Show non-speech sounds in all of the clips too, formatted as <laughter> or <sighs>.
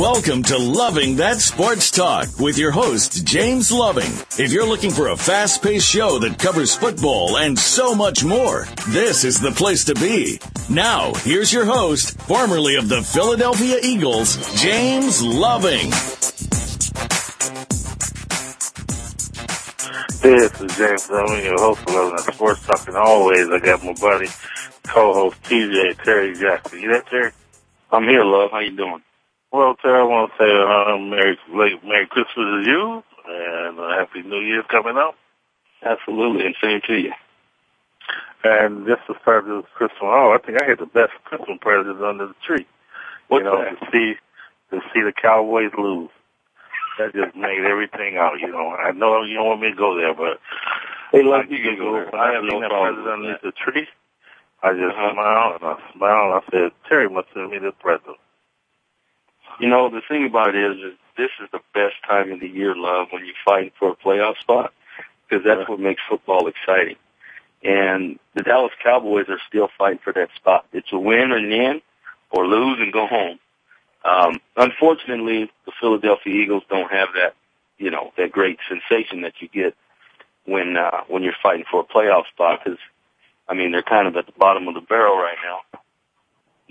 Welcome to Loving That Sports Talk with your host, James Loving. If you're looking for a fast paced show that covers football and so much more, this is the place to be. Now, here's your host, formerly of the Philadelphia Eagles, James Loving. This is James Loving, your host of Loving That Sports Talk, and always I got my buddy, co-host TJ Terry Jackson. You there, Terry? I'm here, love. How you doing? Well, Terry, I want to say uh, Merry, late, Merry Christmas to you, and uh, Happy New Year coming up. Absolutely, and same to you. And just to start this Christmas, oh, I think I had the best Christmas present under the tree. What's you know, that? to see to see the Cowboys lose. That just made everything out. You know, I know you don't want me to go there, but Hey, I love, you can go there. I have no problem underneath the tree. I just Uh-huh. smiled and I smiled. I said, Terry must send me this present. You know, the thing about it is, is this is the best time of the year, love, when you're fighting for a playoff spot, because that's what makes football exciting. And the Dallas Cowboys are still fighting for that spot. It's a win and in, or lose and go home. Um, unfortunately, the Philadelphia Eagles don't have that, you know, that great sensation that you get when uh, when you're fighting for a playoff spot. Because, I mean, they're kind of at the bottom of the barrel right now.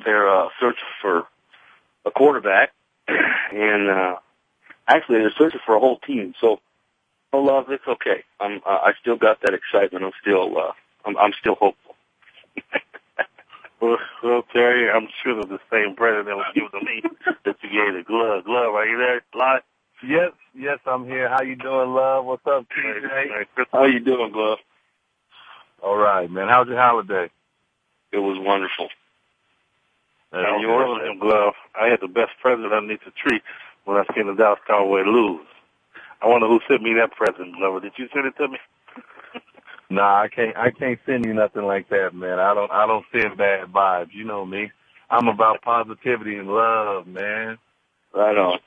They're uh, searching for a quarterback, <clears throat> and uh, actually they're searching for a whole team. So, oh love, it's okay. I'm uh, I still got that excitement. I'm still uh, I'm, I'm still hopeful. <laughs> Well, well, Terry, I'm sure that the same present that was given to me <laughs> that you gave the glove. Glove, are you there? Live? Yes, yes, I'm here. How you doing, love? What's up, Merry, TJ? Merry Christmas. How you doing, Glove? All right, man. How's your holiday? It was wonderful. And good. yours and glove. I had the best present underneath the tree when I seen the Dallas Cowboys lose. I wonder who sent me that present, Glover. Did you send it to me? <laughs> Nah, I can't. I can't send you nothing like that, man. I don't. I don't send bad vibes. You know me. I'm about positivity and love, man. Right on.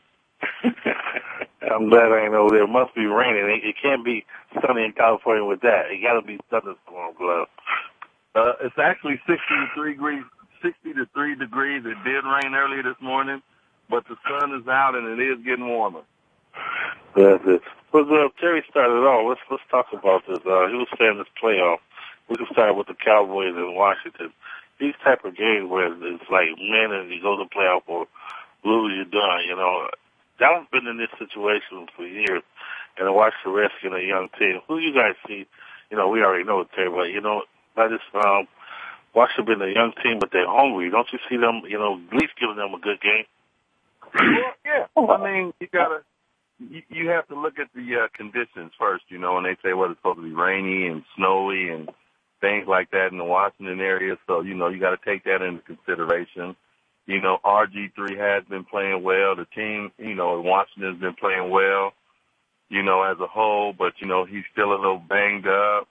<laughs> I'm glad I ain't over there. It must be raining. It, it can't be sunny in California with that. It got to be thunderstorm, glove. Uh, it's actually 63 degrees. 60 to 3 degrees. It did rain earlier this morning, but the sun is out and it is getting warmer. That's it. Well, uh, Terry started off. Let's let's talk about this. Uh, he was saying this playoff. We can start with the Cowboys in Washington. These type of games where it's like win and you go to playoff or lose, you're done. You know, Dallas been in this situation for years, and I watched the Redskins, a young team. Who you guys see? You know, we already know Terry, but you know, I just um, Washington been a young team, but they're hungry. Don't you see them? You know, at least giving them a good game. Well, yeah. I mean, you gotta. You have to look at the uh, conditions first, you know, and they say, well, it's supposed to be rainy and snowy and things like that in the Washington area. So, you know, you got to take that into consideration. You know, RG3 has been playing well. The team, you know, in Washington has been playing well, you know, as a whole, but, you know, he's still a little banged up.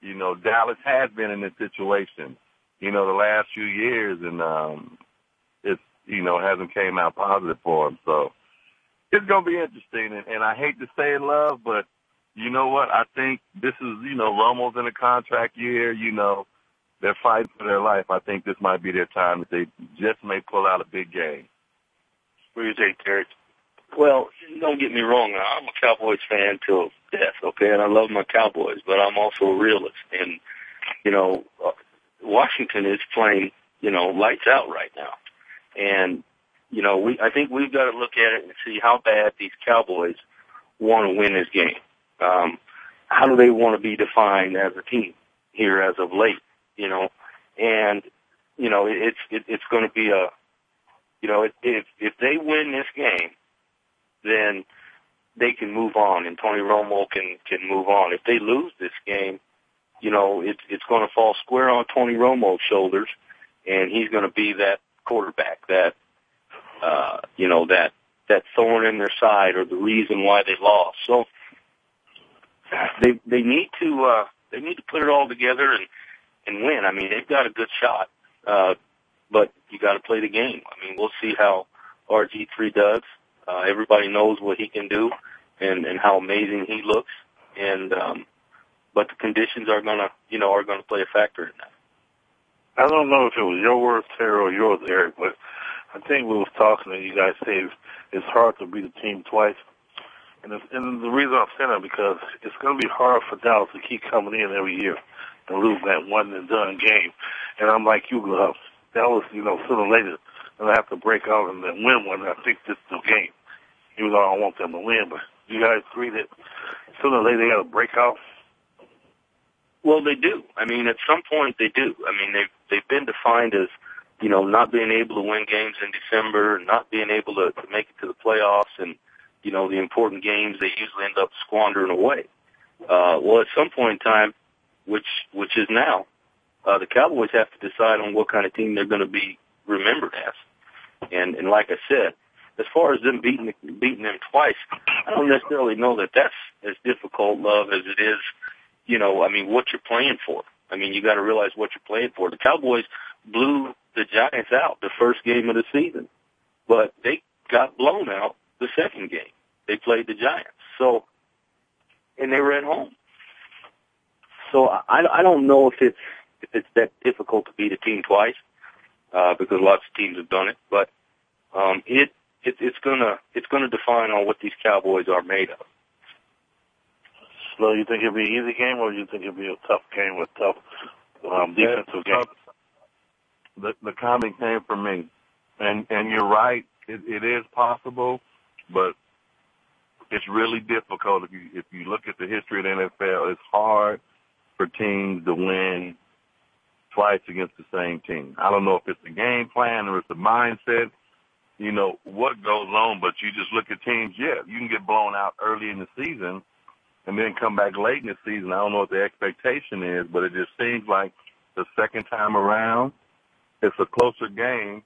You know, Dallas has been in this situation, you know, the last few years and, um, it's, you know, hasn't came out positive for him. So it's to be interesting. And, and I hate to say it, love, but you know what? I think this is, you know, Romo's in a contract year, you know, they're fighting for their life. I think this might be their time that they just may pull out a big game. What do you think, Terry? Well, don't get me wrong. I'm a Cowboys fan till death, okay, and I love my Cowboys, but I'm also a realist. And you know, Washington is playing, you know, lights out right now, and you know, we I think we've got to look at it and see how bad these Cowboys want to win this game. Um, how do they want to be defined as a team here as of late? You know, and you know, it, it's it, it's going to be a you know, if, if they win this game, then they can move on, and Tony Romo can can move on. If they lose this game, you know, it's it's going to fall square on Tony Romo's shoulders, and he's going to be that quarterback, that uh, you know, that that thorn in their side, or the reason why they lost. So they they need to uh, they need to put it all together and and win. I mean, they've got a good shot, uh, but you got to play the game. I mean, we'll see how RG3 does. Uh, everybody knows what he can do and and how amazing he looks, and um, but the conditions are gonna you know are gonna play a factor in that. I don't know if it was your words, Terry, or yours, Eric, but I think we was talking and you guys say it's, hard to beat a team twice. And, it's, and the reason I'm saying that because it's going to be hard for Dallas to keep coming in every year and lose that one and done game. And I'm like you, Glove. Dallas, you know, sooner or later, going to have to break out and then win one. I think this is the game. Even though I don't want them to win, but you guys agree that sooner or later they got to break out? Well, they do. I mean, at some point they do. I mean, they've they've been defined as, you know, not being able to win games in December, not being able to, to make it to the playoffs, and you know, the important games they usually end up squandering away. Uh, well, at some point in time, which which is now, uh, the Cowboys have to decide on what kind of team they're going to be remembered as. And and like I said, as far as them beating beating them twice, I don't necessarily know that that's as difficult, love, as it is. You know, I mean, what you're playing for. I mean, you got to realize what you're playing for. The Cowboys blew the Giants out the first game of the season, but they got blown out the second game. They played the Giants. So, and they were at home. So I, I don't know if it's if it's that difficult to beat a team twice, uh, because lots of teams have done it. But um, it, it it's gonna it's gonna define on what these Cowboys are made of. So you think it'll be an easy game, or you think it'll be a tough game with tough um, defensive game? The the comment came from me, and and you're right. It, it is possible, but it's really difficult if you if you look at the history of the NFL. It's hard for teams to win twice against the same team. I don't know if it's the game plan or it's the mindset, you know, what goes on, but you just look at teams, yeah, you can get blown out early in the season and then come back late in the season. I don't know what the expectation is, but it just seems like the second time around, it's a closer game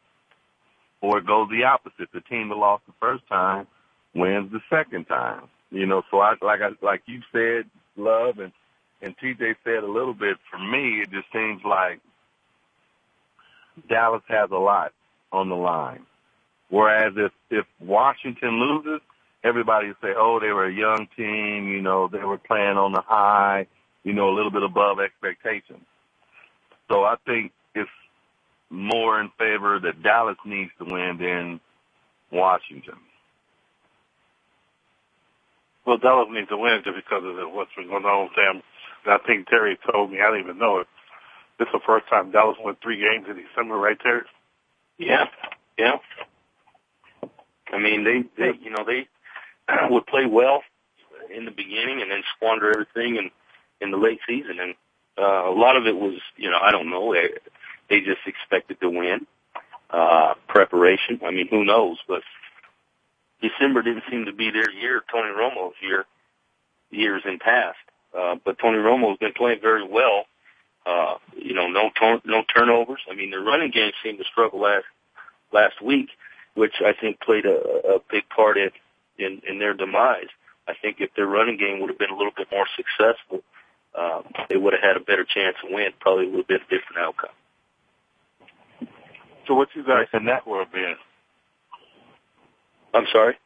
or it goes the opposite. The team that lost the first time wins the second time. You know, so I like I like you said, love and and TJ said a little bit. For me, it just seems like Dallas has a lot on the line. Whereas if if Washington loses, everybody will say, "Oh, they were a young team. You know, they were playing on the high. You know, a little bit above expectations." So I think it's more in favor that Dallas needs to win than Washington. Well, Dallas needs to win just because of what's been going on with them. And I think Terry told me, I didn't even know it. This is the first time Dallas won three games in December, right there. Yeah, yeah. I mean, they, they, you know, they <clears throat> would play well in the beginning and then squander everything in in the late season. And uh, a lot of it was, you know, I don't know. They, they just expected to win. Uh, preparation. I mean, who knows? But December didn't seem to be their year, Tony Romo's year, years in past. Uh, but Tony Romo's been playing very well. Uh, you know, no ton- no turnovers. I mean, their running game seemed to struggle last last week, which I think played a, a big part in, in in their demise. I think if their running game would have been a little bit more successful, um, they would have had a better chance to win. Probably would have been a different outcome. So, what you guys think the score will be? I'm sorry.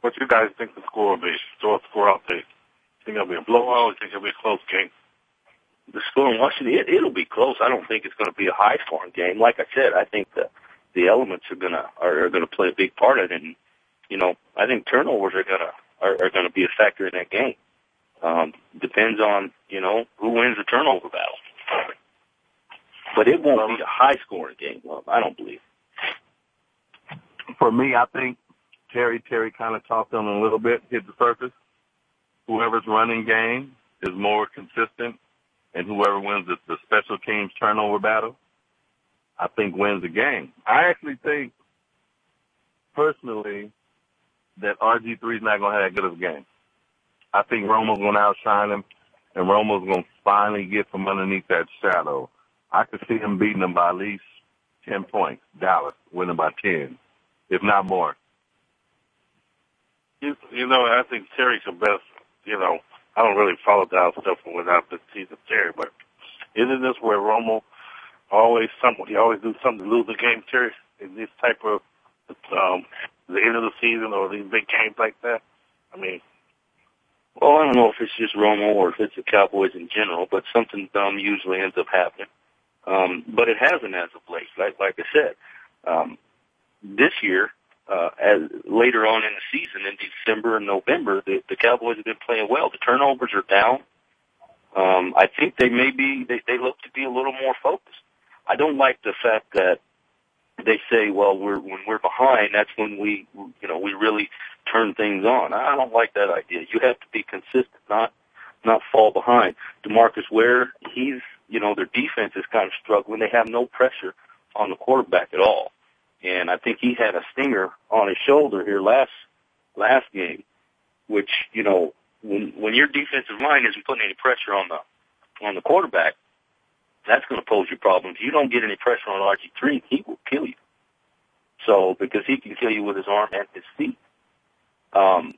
What you guys think the score will be? Throw a score out there. Think it'll be a blowout? Or think it'll be a close game? The score in Washington, it, it'll be close. I don't think it's going to be a high scoring game. Like I said, I think the the elements are gonna are, are gonna play a big part in it. And you know, I think turnovers are gonna are, are gonna be a factor in that game. Um, depends on you know who wins the turnover battle. But it won't be a high scoring game. Well, I don't believe. For me, I think Terry Terry kind of talked on a little bit, hit the surface. Whoever's running game is more consistent, and whoever wins the, the special teams turnover battle, I think wins the game. I actually think personally that RG3 is not going to have that good of a game. I think Romo's going to outshine him, and Romo's going to finally get from underneath that shadow. I could see him beating them by at least 10 points. Dallas winning by 10, if not more. You, you know, I think Terry's the best. You know, I don't really follow Dallas stuff without the season Terry, but isn't this where Romo always something? He always do something to lose the game, Terry, in this type of um, the end of the season or these big games like that. I mean, well, I don't know if it's just Romo or if it's the Cowboys in general, but something dumb usually ends up happening. Um, but it hasn't as of late. Like, like I said, um, this year, uh, as later on in the season, in December and November, the, the Cowboys have been playing well. The turnovers are down. Um, I think they may be, they, they look to be a little more focused. I don't like the fact that they say, well, we're, when we're behind, that's when we, you know, we really turn things on. I don't like that idea. You have to be consistent, not, not fall behind. DeMarcus Ware, he's, you know, their defense is kind of struggling. They have no pressure on the quarterback at all. And I think he had a stinger on his shoulder here last, last game, which, you know, when, when your defensive line isn't putting any pressure on the, on the quarterback, that's going to pose you problems. You don't get any pressure on RG3, he will kill you. So, because he can kill you with his arm and his feet. Um,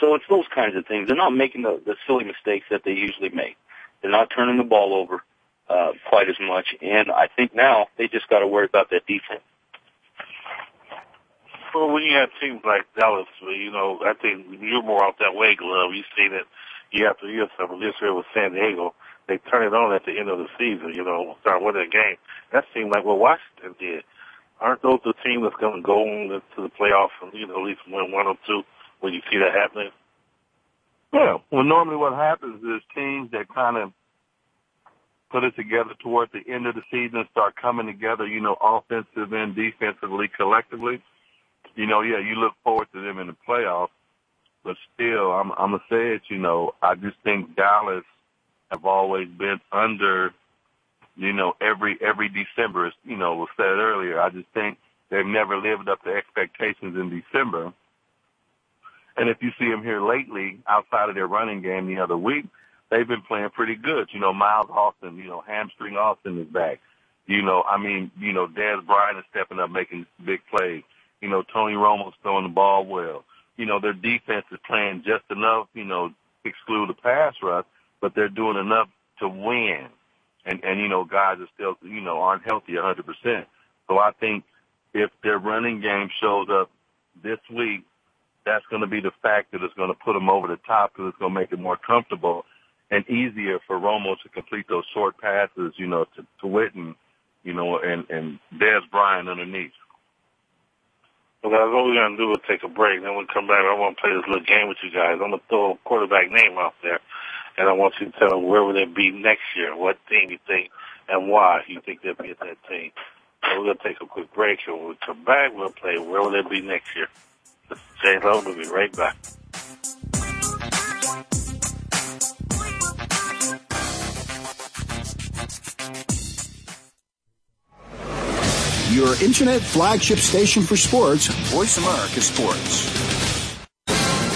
so it's those kinds of things. They're not making the, the silly mistakes that they usually make. They're not turning the ball over uh, quite as much. And I think now they just got to worry about that defense. Well, when you have teams like Dallas, you know, I think you're more out that way, Glove. You see that you have to yourself this year with San Diego. They turn it on at the end of the season, you know, start winning a game. That seemed like what Washington did. Aren't those the teams that's going to go into the playoffs and, you know, at least win one or two when you see that happening? Yeah. Well, normally what happens is teams that kind of put it together towards the end of the season start coming together, you know, offensive and defensively collectively. You know, yeah, you look forward to them in the playoffs, but still, I'm, I'm gonna say it. You know, I just think Dallas have always been under, you know, every every December. As, you know, was said earlier. I just think they've never lived up to expectations in December. And if you see them here lately, outside of their running game the other week, they've been playing pretty good. You know, Miles Austin, you know, hamstring Austin is back. You know, I mean, you know, Dez Bryant is stepping up making big plays. You know, Tony Romo's throwing the ball well. You know, their defense is playing just enough, you know, exclude the pass rush, but they're doing enough to win. And, and, you know, guys are still, you know, aren't healthy 100%. So I think if their running game shows up this week, that's going to be the factor that's going to put them over the top because it's going to make it more comfortable and easier for Romo to complete those short passes, you know, to, to Witten, you know, and, and Dez Bryant underneath. Well, guys, what we're going to do is take a break. Then we'll come back. I want to play this little game with you guys. I'm going to throw a quarterback name out there, and I want you to tell them where will they be next year, what team you think, and why you think they'll be at that team. So we're going to take a quick break, and when we come back, we'll play where will they be next year. Jay Lowe. We'll be right back. Your internet flagship station for sports, Voice America Sports.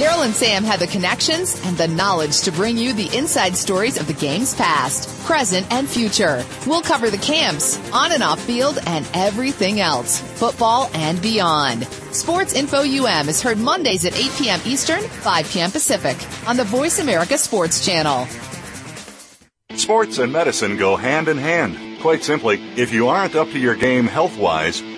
Daryl and Sam have the connections and the knowledge to bring you the inside stories of the game's past, present, and future. We'll cover the camps, on and off field, and everything else, football and beyond. Sports Info UM is heard Mondays at 8 p.m. Eastern, 5 p.m. Pacific on the Voice America Sports Channel. Sports and medicine go hand in hand. Quite simply, if you aren't up to your game health wise,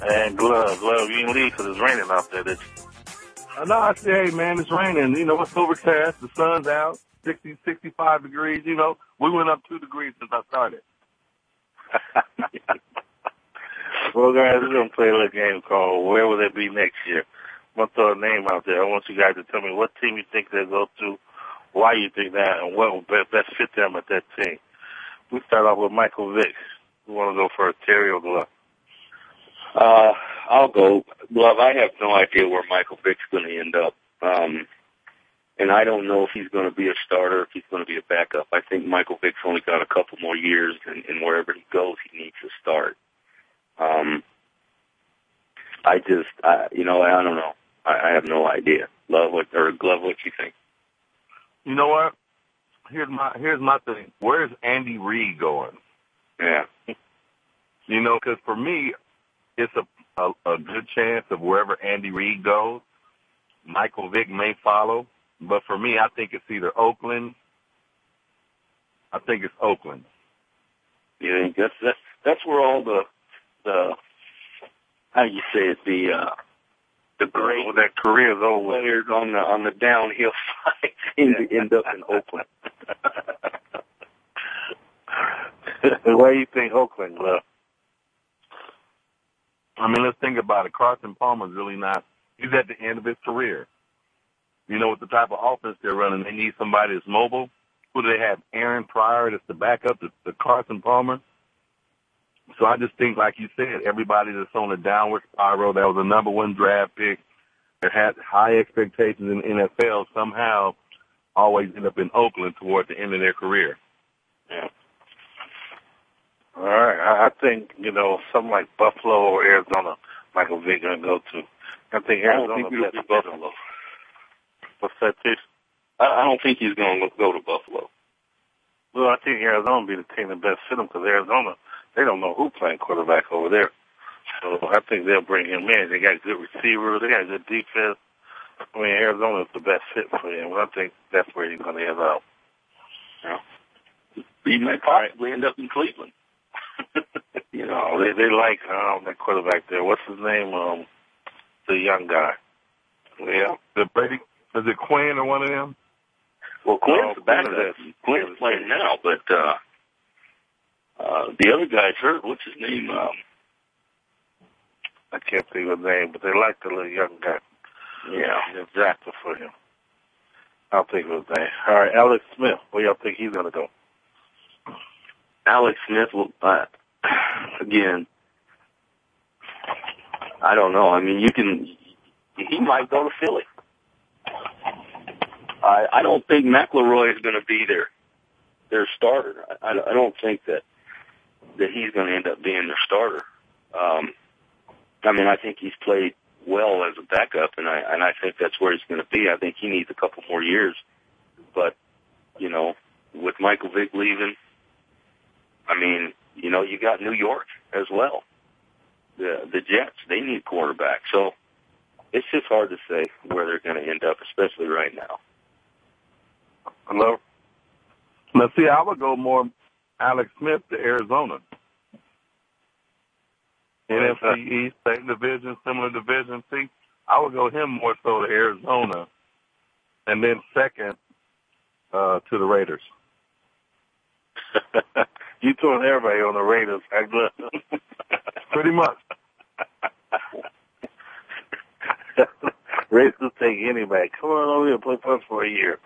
And Glove. Glove, you didn't leave because it's raining out there, did you? Uh, no, I say, hey man, it's raining. You know, it's overcast. The sun's out. 60, 65 degrees. You know, we went up two degrees since I started. <laughs> well, guys, we're going to play a little game called Where Will They Be Next Year? I'm going to throw a name out there. I want you guys to tell me what team you think they'll go to, why you think that, and what will best fit them at that team. We start off with Michael Vick. We want to go for Terry or Glove? Uh, I'll go. Love, I have no idea where Michael Vick's going to end up. Um, and I don't know if he's going to be a starter, if he's going to be a backup. I think Michael Vick's only got a couple more years, and, and wherever he goes, he needs to start. Um, I just, I, you know, I don't know. I, I have no idea. Love what or Glove, what you think? You know what? Here's my here's my thing. Where's Andy Reid going? Yeah. You know, because for me, it's a, a a good chance of wherever Andy Reid goes, Michael Vick may follow. But for me, I think it's either Oakland. I think it's Oakland. You think that's that's that's where all the the how do you say it the uh the great well, that career is over. players on the on the downhill <laughs> side end up in Oakland. <laughs> Why do you think Oakland, Glove? I mean, let's think about it. Carson Palmer's really not. He's at the end of his career. You know, with the type of offense they're running, they need somebody that's mobile. Who do they have? Aaron Pryor that's the backup to, to Carson Palmer. So I just think, like you said, everybody that's on a downward spiral, that was a number one draft pick, that had high expectations in the NFL, somehow always end up in Oakland toward the end of their career. Yeah. All right. I, I think, you know, something like Buffalo or Arizona, Michael Vick going to go to. I think I Arizona think he'll be Buffalo. What's that, Tish? I, I don't think he's going to go to Buffalo. Well, I think Arizona will be the team that best fit him because Arizona, they don't know who playing quarterback over there. So I think they'll bring him in. They got good receivers. They got good defense. I mean, Arizona is the best fit for him. But I think that's where he's going to end up. Yeah. He may possibly end up in Cleveland. <laughs> you know, they they like um that quarterback there. What's his name? Um, the young guy. Yeah. The Brady, is it Quinn or one of them? Well, Quinn's Oh, the backup. Quinn is- Quinn's playing now, but uh, uh, the other guy's hurt. What's his name? Um, I can't think of his name, but they like the little young guy. yeah. Drafted for him. I'll think of his name. All right, Alex Smith. Where y'all think he's to go? Alex Smith will, uh, <sighs> again, I don't know. I mean, you can, he might go to Philly. I, I don't think McElroy is going to be their, their starter. I, I don't think that, that he's going to end up being their starter. Um, I mean, I think he's played well as a backup, and I and I think that's where he's going to be. I think he needs a couple more years, but you know, with Michael Vick leaving, I mean, you know, you got New York as well. The the Jets, they need quarterback. So it's just hard to say where they're going to end up, especially right now. Hello? Let's see, I would go more Alex Smith to Arizona. NFC East, same division, similar division. See, I would go him more so to Arizona, and then second uh, to the Raiders. <laughs> you throwing everybody on the Raiders. <laughs> Pretty much. <laughs> Raiders take anybody. Come on over here and play punch for a year.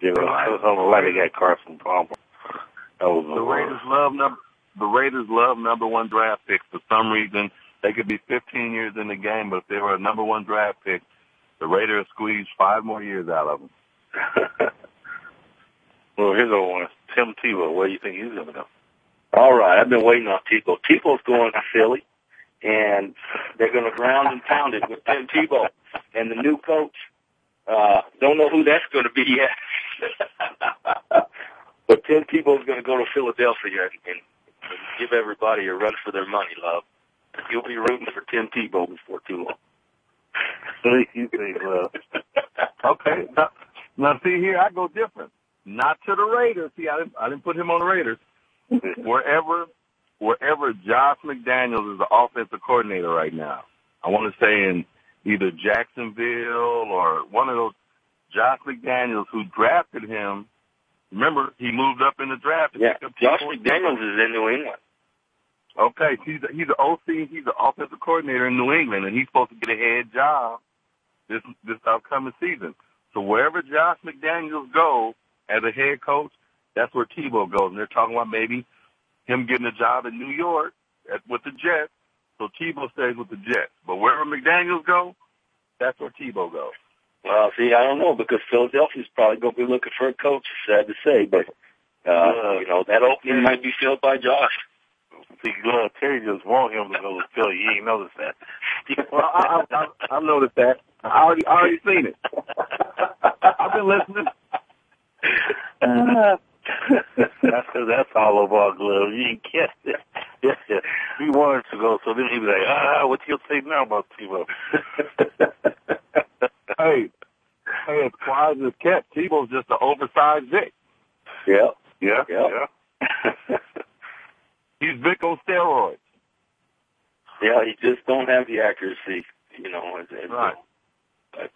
You know, I was on the line. They got Carson Palmer. That was the uh, Raiders love number. The Raiders love number one draft picks for some reason. They could be 15 years in the game, but if they were a number one draft pick, the Raiders squeezed five more years out of them. <laughs> well, here's the one. Tim Tebow. Where do you think he's going to go? All right, I've been waiting on Tebow. Tebow's going to Philly, and they're going to ground and pound it with Tim Tebow and the new coach. Uh, don't know who that's going to be yet. <laughs> but Tim Tebow's going to go to Philadelphia and, and give everybody a run for their money, love. You'll be rooting for Tim Tebow before too long. <laughs> you think, love? <laughs> okay. Now, now, see here, I go different. Not to the Raiders. See, I didn't, I didn't put him on the Raiders. <laughs> wherever, wherever Josh McDaniels is the offensive coordinator right now, I want to say in either Jacksonville or one of those Josh McDaniels who drafted him. Remember, he moved up in the draft. Yeah, Josh McDaniels is in New England. Okay, he's a, he's an OC. He's the offensive coordinator in New England, and he's supposed to get a head job this this upcoming season. So wherever Josh McDaniels goes as a head coach, that's where Tebow goes. And they're talking about maybe him getting a job in New York at, with the Jets. So Tebow stays with the Jets. But wherever McDaniels goes, that's where Tebow goes. Well, see, I don't know because Philadelphia's probably going to be looking for a coach. Sad to say, but uh, you know that opening might be filled by Josh. See, uh, Terry just want him to go to Philly. You ain't noticed that. <laughs> well, I, I, I, I noticed that. I already, I already seen it. <laughs> I've been listening. <laughs> that's cause that's all of our gloves. You ain't catch it. Yeah, we wanted to go, so then he'd be like, ah, what you say now about Tebow? <laughs> hey, hey, as quiet as kept, Tebow's just an oversized Vick. Yeah, yeah, yeah. yeah. <laughs> He's Vick on steroids. Yeah, he just don't have the accuracy, you know. As, as right. But,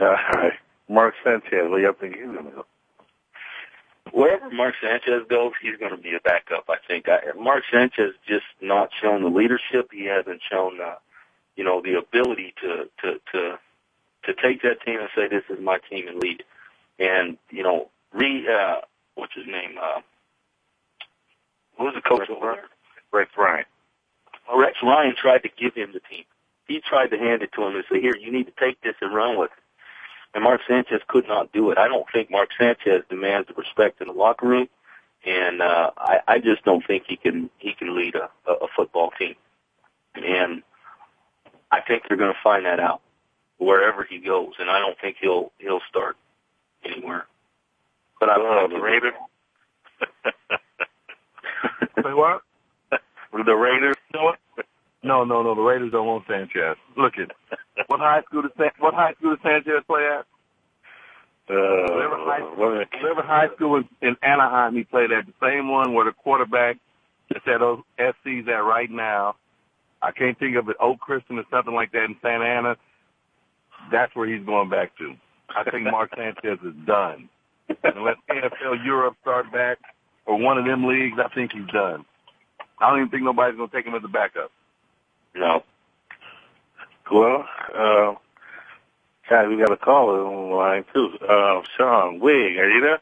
uh, all right. Mark Sanchez, do you think he's going to go? Wherever Mark Sanchez goes, he's going to be a backup. I think. I, Mark Sanchez just not shown the leadership. He hasn't shown, uh, you know, the ability to to to to take that team and say, "This is my team," and lead. And you know, re uh, what's his name? Uh, who was the coach over there? Rex Ryan. Well, Rex Ryan tried to give him the team. He tried to hand it to him and say, "Here, you need to take this and run with it." And Mark Sanchez could not do it. I don't think Mark Sanchez demands the respect in the locker room, and uh, I, I just don't think he can he can lead a, a football team. And I think they're going to find that out wherever he goes, and I don't think he'll he'll start anywhere. But I love the Raiders. <laughs> Say what? <laughs> the Raiders? No, no, no, no. The Raiders don't want Sanchez. Look at what high school does what high school does Sanchez play at? Uh, whatever high, whatever high school in, in Anaheim he played at, the same one where the quarterback that's at SC's at right now. I can't think of it, Oak Christian or something like that in Santa Ana. That's where he's going back to. I think Mark <laughs> Sanchez is done. Unless NFL Europe start back or one of them leagues, I think he's done. I don't even think nobody's going to take him as a backup. No. Well, uh, God, we got a caller on the line too. Uh, Sean Wig, are you there?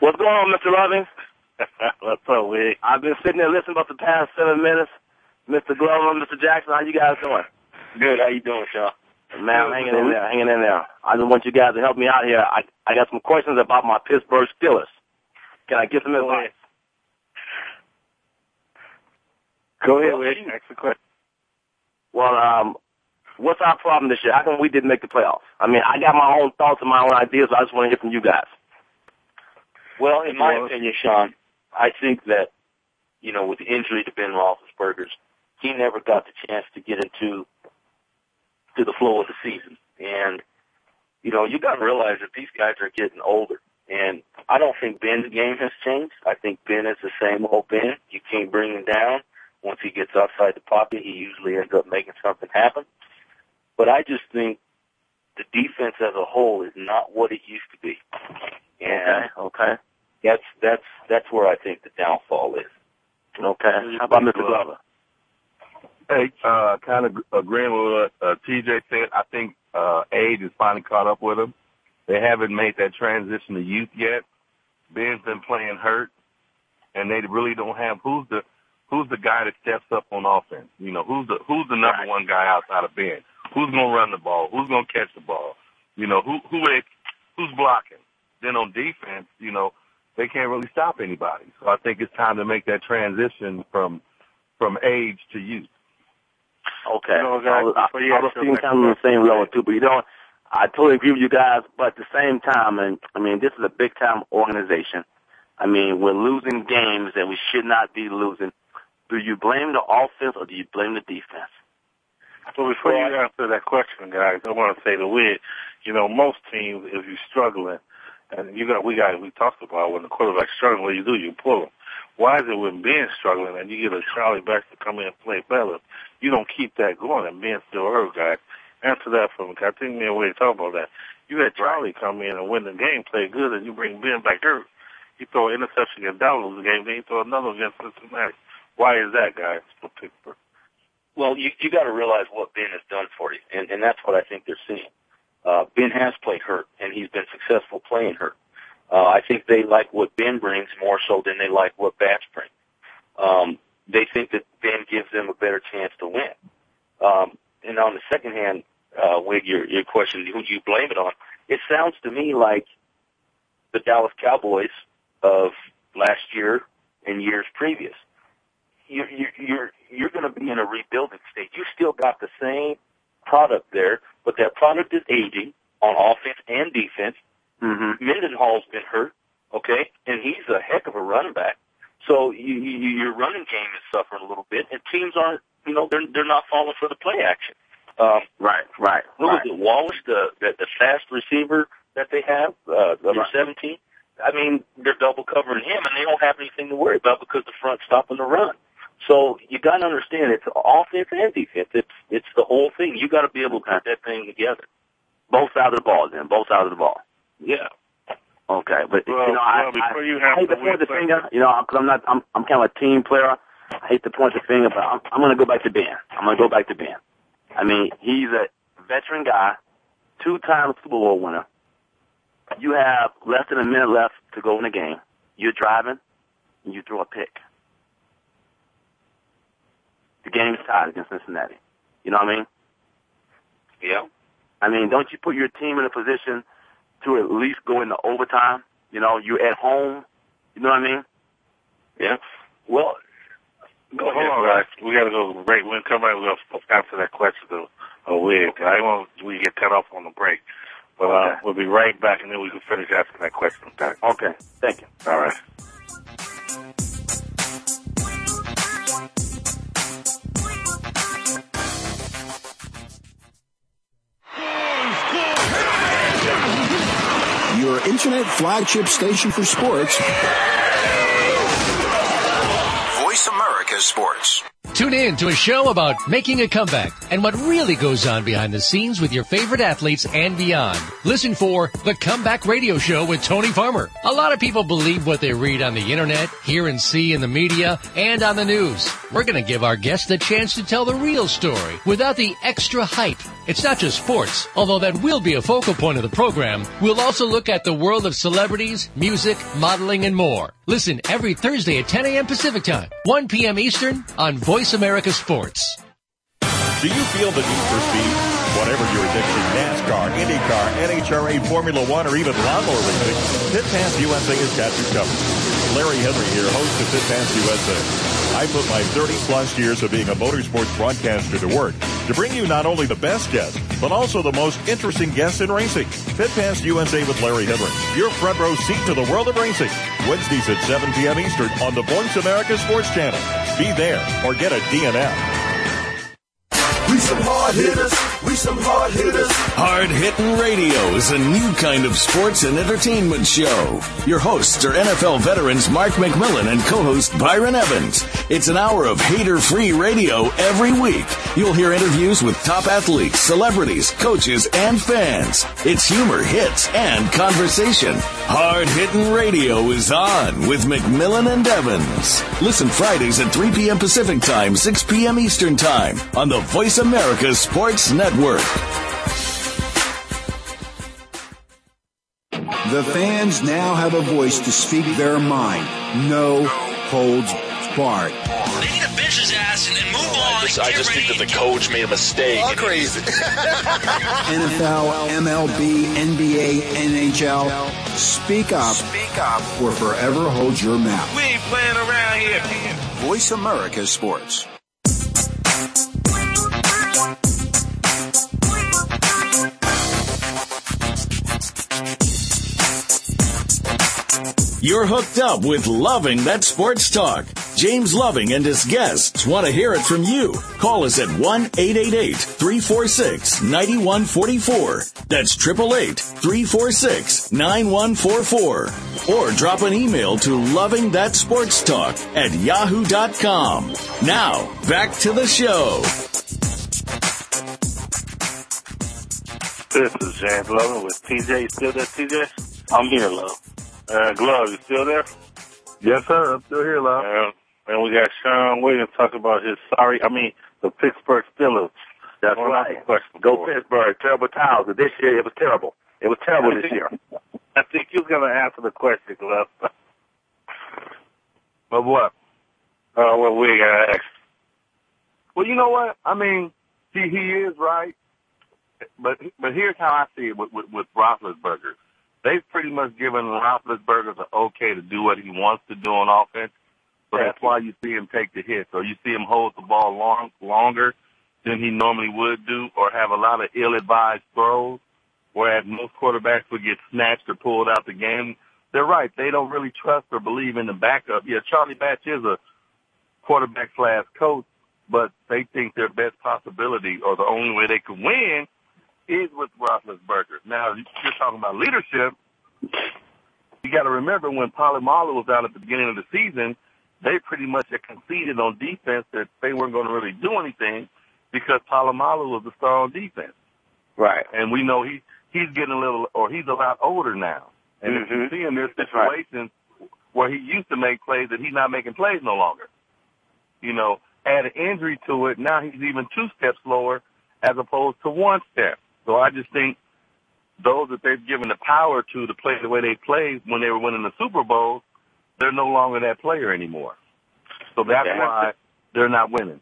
What's going on, Mr. Loving? <laughs> What's up, Wig? I've been sitting there listening about the past seven minutes. Mr. Glover, Mr. Jackson, how you guys doing? Good. How you doing, Sean? Man, I'm hanging in there, hanging in there. I just want you guys to help me out here. I I got some questions about my Pittsburgh Steelers. Can I get some advice? Go ahead, Wig. Ask the question. Well, um, what's our problem this year? How come we didn't make the playoffs? I mean, I got my own thoughts and my own ideas, so I just want to hear from you guys. Well, in my opinion, Sean, I think that, you know, with the injury to Ben Roethlisberger's, he never got the chance to get into to the flow of the season. And, you know, you got to realize that these guys are getting older. And I don't think Ben's game has changed. I think Ben is the same old Ben. You can't bring him down. Once he gets outside the pocket, he usually ends up making something happen. But I just think the defense as a whole is not what it used to be. And okay. that's that's that's where I think the downfall is. Okay. How about Mr. Glover? Hey, uh, kind of agreeing with what uh, TJ said. I think uh, age has finally caught up with him. They haven't made that transition to youth yet. Ben's been playing hurt, and they really don't have who's the who's the guy that steps up on offense. You know, who's the who's the number Right. one guy outside of Ben? Who's gonna run the ball? Who's gonna catch the ball? You know, who who they, who's blocking? Then on defense, you know, they can't really stop anybody. So I think it's time to make that transition from from age to youth. Okay. You know, guys, I was, I, you I ask was your thinking kind of on the same level too, but you know, I totally agree with you guys. But at the same time, and I mean, this is a big time organization. I mean, we're losing games that we should not be losing. Do you blame the offense or do you blame the defense? So before you answer that question, guys, I want to say that we, you know, most teams, if you're struggling, and you got, we got, we talked about when the quarterback's struggling, what do you do? You pull him. Why is it when Ben's struggling and you get a Charlie Batch come in and play better, you don't keep that going and Ben's still hurt, guys? Answer that for me. 'cause I think me and we talk about that. You had Charlie come in and win the game, play good, and you bring Ben back hurt. You throw an interception against Dallas the game, then you throw another against Cincinnati. Why is that, guys? <laughs> Well, you you got to realize what Ben has done for you, and and that's what I think they're seeing. Uh, ben has played hurt, and he's been successful playing hurt. Uh, I think they like what Ben brings more so than they like what Batch brings. Um, they think that Ben gives them a better chance to win. Um, and on the second hand, uh, with your your question, who do you blame it on? It sounds to me like the Dallas Cowboys of last year and years previous you're you're you're, you're going to be in a rebuilding state. You still got the same product there, but that product is aging on offense and defense. Mm-hmm. Mendenhall's been hurt, okay, and he's a heck of a running back. So you, you, your running game is suffering a little bit, and teams aren't, you know, they're they're not falling for the play action. Um, Right, right, who right. was it? Wallace, the, the the fast receiver that they have, uh, number Right. seventeen. I mean, they're double covering him, and they don't have anything to worry about because the front's stopping the run. So you got to understand, it's offense and defense. It's it's the whole thing. You got to be able to put that thing together. Both sides of the ball, then. Both sides of the ball. Yeah. Okay, but Well, you know, I, before I, you I have hate the to point the finger. You know, because I'm not. I'm I'm kind of a team player. I hate to point the finger, but I'm I'm going to go back to Ben. I'm going to go back to Ben. I mean, he's a veteran guy, two-time Super Bowl winner. You have less than a minute left to go in the game. You're driving, and you throw a pick. The game's tied against Cincinnati. You know what I mean? Yeah. I mean, don't you put your team in a position to at least go into overtime? You know, you're at home. You know what I mean? Yeah. Well, go Hold ahead. on, guys. We got to go to the break. When we come back, to answer that question to a wig. I want we get cut off on the break. But uh, Okay. we'll be right back, and then we can finish asking that question. Okay. Okay. Thank you. All right. Internet flagship station for sports. Voice America Sports. Tune in to a show about making a comeback and what really goes on behind the scenes with your favorite athletes and beyond. Listen for The Comeback Radio Show with Tony Farmer. A lot of people believe what they read on the internet, hear and see in the media, and on the news. We're going to give our guests the chance to tell the real story without the extra hype. It's not just sports, although that will be a focal point of the program. We'll also look at the world of celebrities, music, modeling, and more. Listen every Thursday at 10 a.m. Pacific Time, 1 p.m. Eastern on Voice America Sports. Do you feel the need for speed? Whatever your addiction, NASCAR, IndyCar, NHRA, Formula One, or even lawnmower racing, Pit Pass USA has got you covered. Larry Henry here, host of Pit Pass USA. I put my 30 plus years of being a motorsports broadcaster to work to bring you not only the best guests, but also the most interesting guests in racing. Pit Pass USA with Larry Henry, your front row seat to the world of racing. Wednesdays at 7 p.m. Eastern on the Voice America Sports Channel. Be there or get a DNF. Some hard hitters. We some hard hitters. Hard Hitting Radio is a new kind of sports and entertainment show. Your hosts are NFL veterans Mark McMillian and co-host Byron Evans. It's an hour of hater-free radio every week. You'll hear interviews with top athletes, celebrities, coaches, and fans. It's humor, hits, and conversation. Hard Hitting Radio is on with McMillian and Evans. Listen Fridays at 3 p.m. Pacific Time, 6 p.m. Eastern Time on the Voice America Sports Network. The fans now have a voice to speak their mind. No holds barred. They need to bitch his ass and just, I just think that the coach made a mistake. All crazy. <laughs> NFL, MLB, NBA, NHL. Speak up. Speak up. Or forever hold your mouth. We ain't playing around here. Voice America Sports. You're hooked up with Loving That Sports Talk. James Loving and his guests want to hear it from you. Call us at 1-888-346-9144. That's 888-346-9144. Or drop an email to Loving That Sports Talk at yahoo.com. Now, back to the show. This is James Loving with TJ. Still there, TJ? I'm here, Love. Uh, Glove, you still there? Yes, sir. I'm still here, Love. Uh, and we got Sean Williams talking about his sorry, I mean, the Pittsburgh Steelers. That's Going right. Go. Pittsburgh. Terrible towels. This year it was terrible. It was terrible this year. I think you was going to answer the question, Glove. <laughs> But what? Uh, well, we got to ask. Well, you know what? I mean, he he is right, but but here's how I see it with with, with Roethlisberger. They've pretty much given Roethlisberger the okay to do what he wants to do on offense. So that's why you see him take the hits, or you see him hold the ball long longer than he normally would do, or have a lot of ill-advised throws. Whereas most quarterbacks would get snatched or pulled out the game. They're right. They don't really trust or believe in the backup. Yeah, Charlie Batch is a quarterback slash coach, but they think their best possibility or the only way they could win is with Roethlisberger. Now, you're talking about leadership. You got to remember when Polamalu was out at the beginning of the season, they pretty much had conceded on defense that they weren't going to really do anything because Polamalu was the star on defense. Right. And we know he he's getting a little, or he's a lot older now. And if you mm-hmm. see him, there's That's right. situations where he used to make plays that he's not making plays no longer. You know, add an injury to it, now he's even two steps slower as opposed to one step. So I just think those that they've given the power to to play the way they played when they were winning the Super Bowl, they're no longer that player anymore. So that's Yeah. why they're not winning.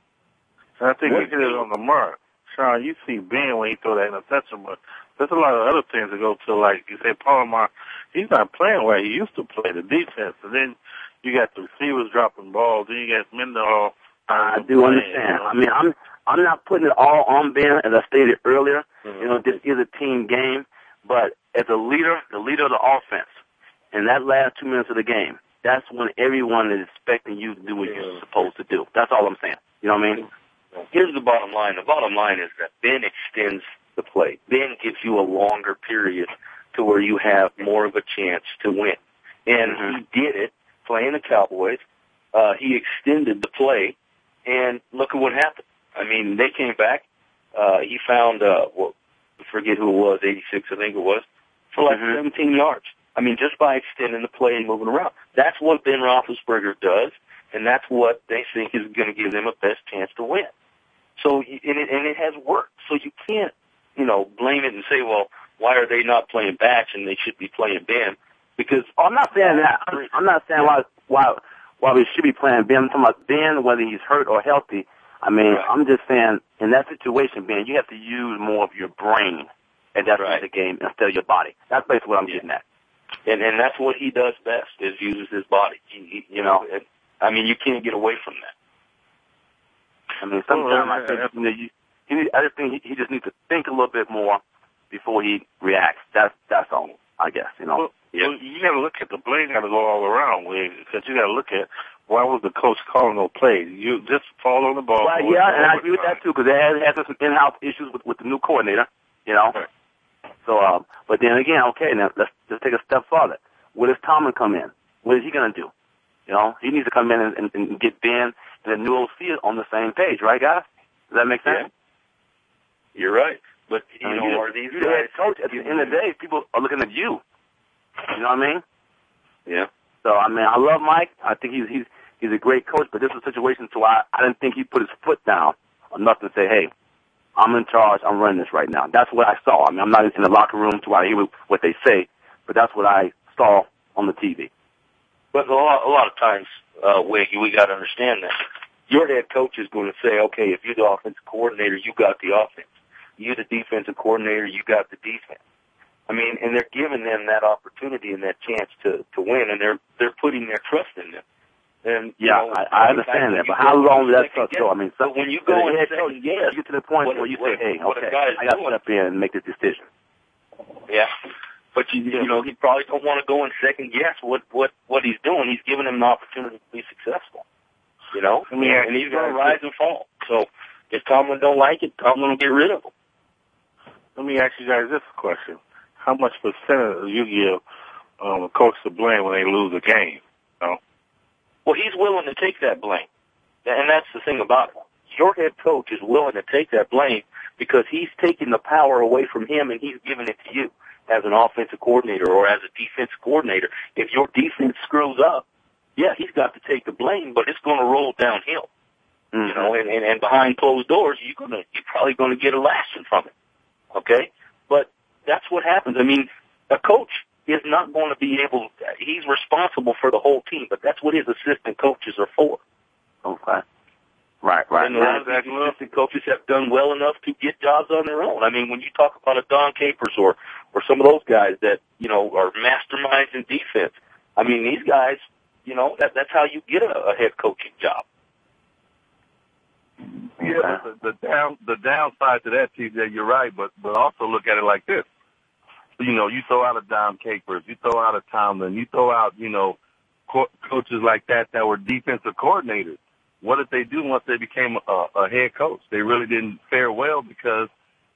And I think What- he hit it on the mark. Sean, you see Ben when he throw that interception, but there's a lot of other things that go to like you say, Palmer. He's not playing where he used to play the defense, and then you got the receivers dropping balls, then you got Mendenhall. I do understand. I mean, I'm I'm not putting it all on Ben, as I stated earlier. Mm-hmm. You know, this is a team game, but as a leader, the leader of the offense, in that last two minutes of the game, that's when everyone is expecting you to do what you're supposed to do. That's all I'm saying. You know what I mean? Here's the bottom line. The bottom line is that Ben extends the play. Ben gives you a longer period to where you have more of a chance to win. And he did it playing the Cowboys. Uh, he extended the play, and look at what happened. I mean, they came back. Uh, he found, uh, well, I forget who it was, 86, I think it was, for like 17 yards. I mean, just by extending the play and moving around. That's what Ben Roethlisberger does, and that's what they think is going to give them a best chance to win. So, and it, and it has worked. So you can't, you know, blame it and say, well, why are they not playing Batch and they should be playing Ben? Because I'm not saying that. I'm, I'm not saying why why why we should be playing Ben. I'm talking about Ben, whether he's hurt or healthy. I mean, I'm just saying in that situation, Ben, you have to use more of your brain at that point of the game instead of your body. That's basically what I'm getting at. And and that's what he does best is uses his body. He, he, you know, and, I mean, you can't get away from that. I mean, sometimes I think you know, you, he need, I just think he, he just needs to think a little bit more before he reacts. That's that's all, I guess. You know. Well, you got to look at the blame. Got to go all around because you got to look at why was the coach calling no plays? You just fall on the ball. Well, yeah, and I agree with that too because they had, had some in-house issues with, with the new coordinator. You know. Right. So, um, but then again, okay, now let's just take a step further. Where does Tomlin come in? What is he going to do? You know, he needs to come in and, and, and get Ben and the new OC on the same page, right, guys? Does that make sense? Yeah. You're right. But you I mean, know, you- are these the guys? head coach. At the end of the day, people are looking at you. You know what I mean? Yeah. So I mean, I love Mike. I think he's he's he's a great coach. But this is a situation to I I didn't think he put his foot down enough to say, "Hey, I'm in charge. I'm running this right now." That's what I saw. I mean, I'm not in the locker room to hear what they say, but that's what I saw on the TV. But a lot, a lot of times, uh, Wiggy, we got to understand that your head coach is going to say, okay, if you're the offensive coordinator, you got the offense. You're the defensive coordinator, you got the defense. I mean, and they're giving them that opportunity and that chance to to win, and they're they're putting their trust in them. And you Yeah, know, I, I understand that, but how long does that trust go? I mean, But when you go head say, yes, you get to the point what- where you what- say, "Hey, okay, I got to up here and make this decision." Yeah. But you you know, he probably don't want to go and second guess what what what he's doing. He's giving him an opportunity to be successful. You know? Let me and, and he's gonna rise and fall. So if Tomlin don't like it, Tomlin will get rid of him. Let me ask you guys this question: How much percentage do you give um, a coach the blame when they lose a game? No. Well, he's willing to take that blame. And that's the thing about it. Your head coach is willing to take that blame because he's taking the power away from him and he's giving it to you as an offensive coordinator or as a defensive coordinator. If your defense screws up, yeah, he's got to take the blame, but it's going to roll downhill. Mm-hmm. You know, and, and, and behind closed doors, you're gonna, you're probably going to get a lashing from it. Okay? But that's what happens. I mean, a coach is not going to be able, he's responsible for the whole team, but that's what his assistant coaches are for. Okay. Right, right. And a lot of these assistant coaches have done well enough to get jobs on their own. I mean, when you talk about a Dom Capers or, or some of those guys that, you know, are masterminds in defense, I mean, these guys, you know, that, that's how you get a, a head coaching job. Yeah, but the, the down the downside to that, TJ, you're right, but but also look at it like this. You know, you throw out a Dom Capers, you throw out a Tomlin, you throw out, you know, co- coaches like that that were defensive coordinators. What did they do once they became a, a head coach? They really didn't fare well because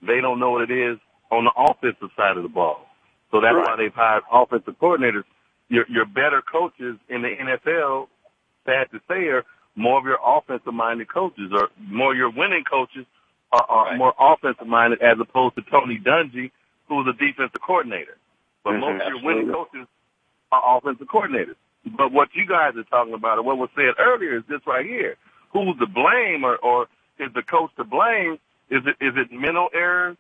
they don't know what it is on the offensive side of the ball. So that's why they've hired offensive coordinators. Your your better coaches in the NFL, sad to say, are more of your offensive minded coaches or more your winning coaches are, are more offensive minded as opposed to Tony Dungy, who's a defensive coordinator. But Mhm, most of your winning coaches are offensive coordinators. But what you guys are talking about, and what was said earlier, is this right here: who's to blame, or, or is the coach to blame? Is it is it mental errors,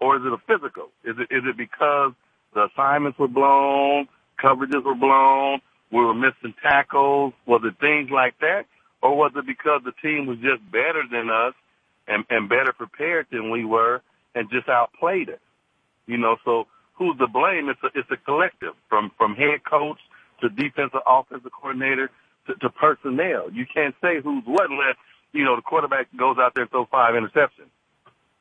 or is it a physical? Is it is it because the assignments were blown, coverages were blown, we were missing tackles? Was it things like that, or was it because the team was just better than us and, and better prepared than we were, and just outplayed us? You know, so who's to blame? It's a it's a collective from from head coach to defensive offensive coordinator to, to personnel. You can't say who's what unless you know the quarterback goes out there and throws five interceptions.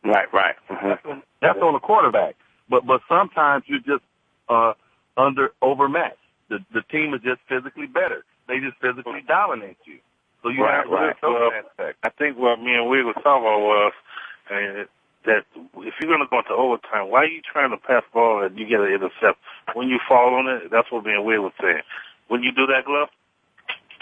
Right, right. Mhm. That's on, that's on the quarterback. But but sometimes you're just uh under overmatched. The the team is just physically better. They just physically dominate you. So you Right, have to right. Well, aspect. I think what me and we were talking about was uh, that if you're going to go into overtime, why are you trying to pass the ball and you get an intercept? When you fall on it, that's what me and we was saying. When you do that, Glove?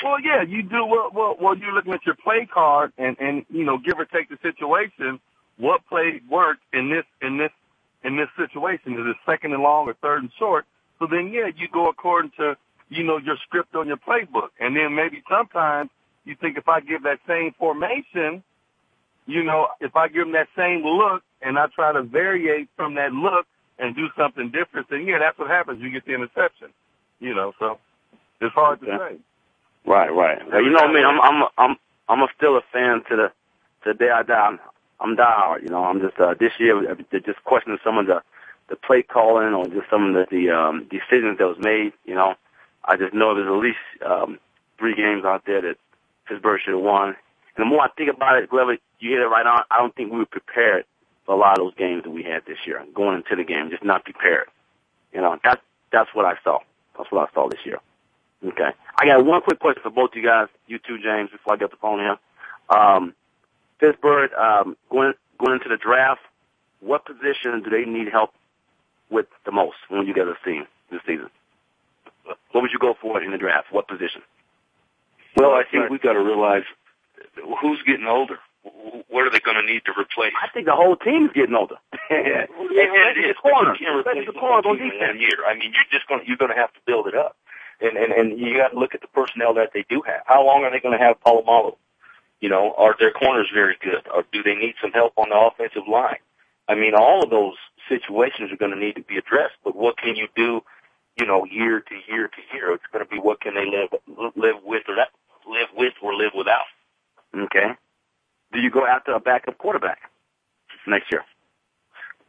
Well, yeah, you do. Well, well, well, you're looking at your play card, and and you know, give or take the situation. What play worked in this in this in this situation? Is it second and long or third and short? So then, yeah, you go according to you know your script on your playbook, and then maybe sometimes you think if I give that same formation, you know, if I give them that same look, and I try to variate from that look and do something different, then yeah, that's what happens. You get the interception. You know, so it's hard to say. Right, right. Well, you know me. I'm I'm I'm I'm a still a fan to the to the day I die. I'm, I'm diehard. You know, I'm just uh, this year uh, just questioning some of the the play calling or just some of the, the um, decisions that was made. You know, I just know there's at least um, three games out there that Pittsburgh should have won. And the more I think about it, Glover, you hit it right on. I don't think we were prepared for a lot of those games that we had this year. Going into the game, just not prepared. You know, that's that's what I saw. That's what I saw this year. Okay. I got one quick question for both you guys, you two, James, before I get the phone here. Um, Pittsburgh, um, going, going into the draft, what position do they need help with the most when you get a team this season? What would you go for in the draft? What position? Well, I think we've got to realize who's getting older. What are they going to need to replace? I think the whole team's getting older. <laughs> yeah, and it is. The corners, you can't replace the corners on defense. Year. I mean, you're just going to you're going to have to build it up, and and and you got to look at the personnel that they do have. How long are they going to have Polamalu? You know, are their corners very good, or do they need some help on the offensive line? I mean, all of those situations are going to need to be addressed. But what can you do? You know, year to year to year, it's going to be what can they live live with or that, live with or live without. Okay. Do you go after a backup quarterback next year?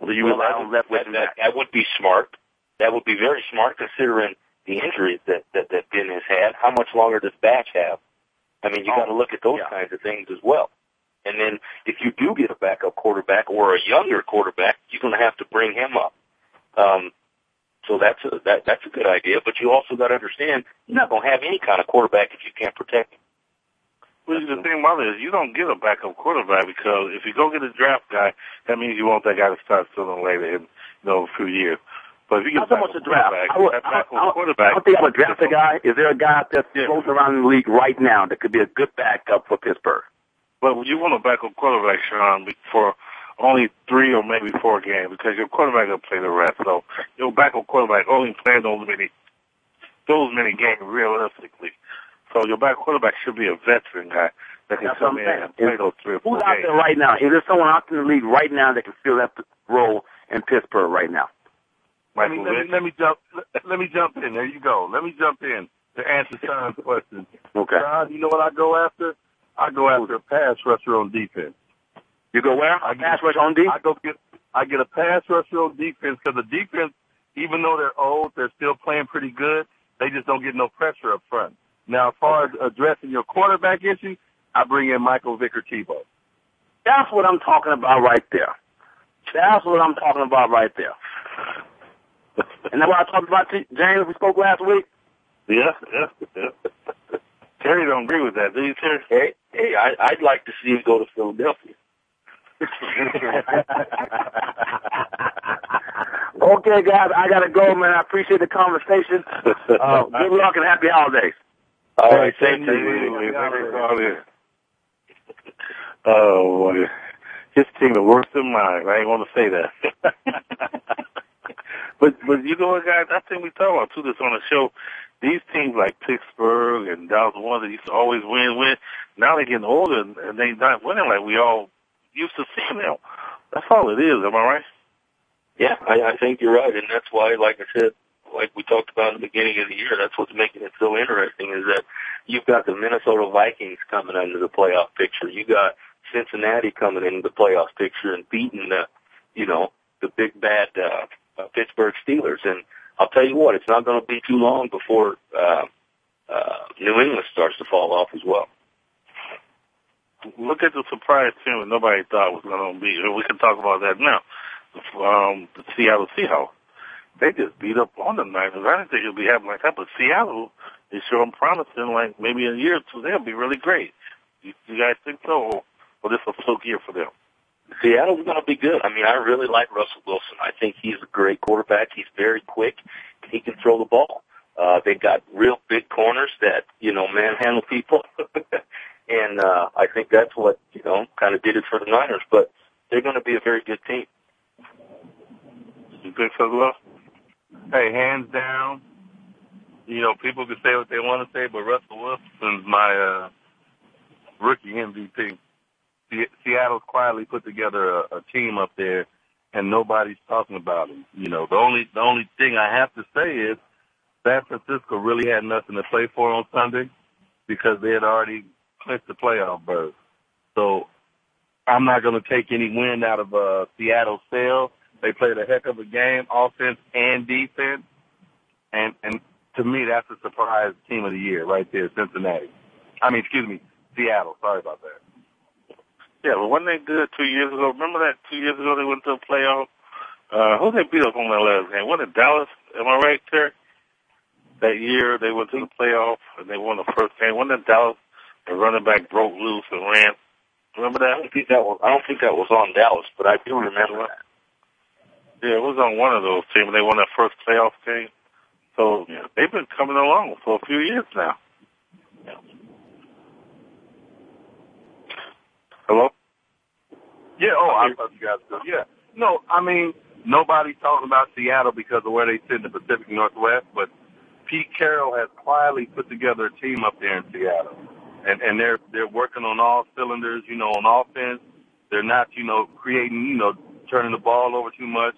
Or do you well, that, on left that, that, that would be smart. That would be very smart considering the injuries that, that, that Ben has had. How much longer does Batch have? I mean, you Oh, got to look at those yeah. kinds of things as well. And then if you do get a backup quarterback or a younger quarterback, you're going to have to bring him up. Um, so that's a, that, that's a good idea. But you also got to understand you're not going to have any kind of quarterback if you can't protect him. Well, the thing about it is you don't get a backup quarterback because if you go get a draft guy, that means you want that guy to start filling later in you know a few years. But if you get Not a backup draft. quarterback, I, would, that I, backup I, quarterback. I don't think I would draft a guy. Is there a guy that's floating around in the league right now that could be a good backup for Pittsburgh? But you want a backup quarterback, Sean, for only three or maybe four games because your quarterback will play the rest. So your backup quarterback only playing those many those many games realistically. So your backup quarterback should be a veteran guy that can That's come in and play those three or four Who's out there right now? Is there someone out in the league right now that can fill that role in Pittsburgh right now? Let me, let me let me jump let, let me jump in. There you go. Let me jump in to answer Sean's question. Okay. Sean, you know what I go after? I go after a pass rusher on defense. You go where? I pass rusher on defense. I go get I get a pass rusher on defense because the defense, even though they're old, they're still playing pretty good. They just don't get no pressure up front. Now, as far as addressing your quarterback issue, I bring in Michael Vick or Tebow. That's what I'm talking about right there. That's what I'm talking about right there. And that's what I talked about, to James. We spoke last week. Yeah, yeah, yeah. Terry don't agree with that, do you, Terry? Hey, hey, I, I'd like to see him go to Philadelphia. <laughs> Okay, guys, I gotta go, man. I appreciate the conversation. Uh, good luck and happy holidays. All right, thank same you. you. Thank you for all. Oh, boy. His team is worse than mine. I ain't want to say that. <laughs> but but you know what, guys? I think we talk about too this on the show. These teams like Pittsburgh and Dallas, the ones that used to always win, win. Now they're getting older and and they not winning like we all used to see them. That's all it is. Am I right? Yeah, I, I think you're right, and that's why, like I said, like we talked about in the beginning of the year, that's what's making it so interesting is that you've got the Minnesota Vikings coming into the playoff picture. You got Cincinnati coming into the playoff picture and beating the, you know, the big bad uh, uh, Pittsburgh Steelers. And I'll tell you what, it's not going to be too long before uh, uh, New England starts to fall off as well. Look at the surprise team that nobody thought was going to be. We can talk about that now. Um, the Seattle Seahawks. They just beat up on the Niners. I didn't think it would be happening like that, but Seattle is showing promising. Like maybe in a year or two, they'll be really great. You, you guys think so, or, or this a fluke year for them? Seattle's going to be good. I mean, I really like Russell Wilson. I think he's a great quarterback. He's very quick. He can throw the ball. Uh, they got real big corners that, you know, manhandle people. <laughs> and, uh, I think that's what, you know, kind of did it for the Niners, but they're going to be a very good team. You think so, Will? Hey, hands down. You know, people can say what they want to say, but Russell Wilson's my uh, rookie MVP. Se- Seattle's quietly put together a, a team up there, and nobody's talking about him. You know, the only the only thing I have to say is San Francisco really had nothing to play for on Sunday because they had already clinched the playoff berth. So I'm not going to take any wind out of uh, Seattle's sail. They played a heck of a game, offense and defense, and and to me that's a surprise team of the year right there, Cincinnati. I mean, excuse me, Seattle. Sorry about that. Yeah, but wasn't they good two years ago? Remember that two years ago they went to the playoff? Uh, who they beat up on that last game? Wasn't it Dallas? Am I right, Terry? that year they went to the playoff and they won the first game. Wasn't it Dallas? The running back broke loose and ran. Remember that? I don't think that was. I don't think that was on Dallas, but I do remember that. Yeah, it was on one of those teams. They won that first playoff game. So yeah, they've been coming along for a few years now. Hello? Yeah, oh, I thought you guys did. Yeah. No, I mean, nobody's talking about Seattle because of where they sit in the Pacific Northwest, but Pete Carroll has quietly put together a team up there in Seattle. And, and they're, they're working on all cylinders, you know, on offense. They're not, you know, creating, you know, turning the ball over too much.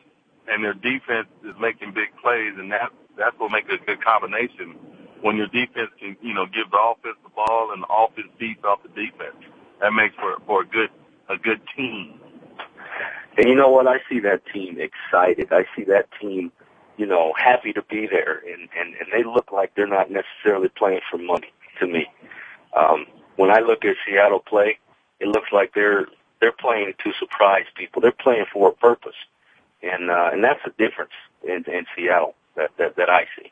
And their defense is making big plays, and that, that's what makes a good combination when your defense can, you know, give the offense the ball and the offense feeds off the defense. That makes for, for a good, a good team. And you know what? I see that team excited. I see that team, you know, happy to be there, and and and they look like they're not necessarily playing for money to me. Um, when I look at Seattle play, it looks like they're they're playing to surprise people. They're playing for a purpose, and uh, and that's the difference in, in Seattle that, that that I see.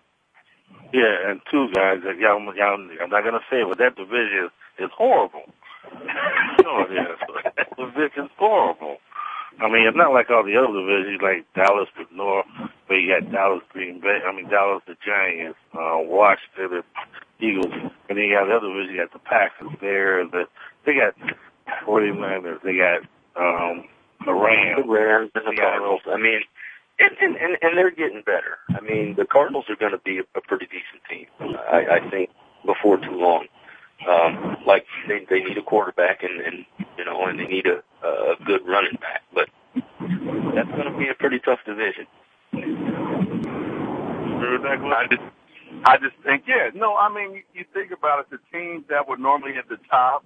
Yeah, and two guys that y'all, y'all I'm not gonna say it, but that division is horrible. know it is. that division's horrible. I mean, it's not like all the other divisions, like Dallas the North, where you got Dallas Green Bay, I mean, Dallas the Giants, uh, Washington, the Eagles, and then you got the other division, you got the Packers there, the, they got 49ers, they got, um, the Rams. The Rams and the Cardinals. I mean, and, and, and, and they're getting better. I mean, the Cardinals are going to be a, a pretty decent team, I, I think, before too long. Um, like they, they need a quarterback and, and, you know, and they need a, a good running back, but that's going to be a pretty tough division. I just, I just think, yeah, no, I mean, you, you think about it, the teams that were normally at the top,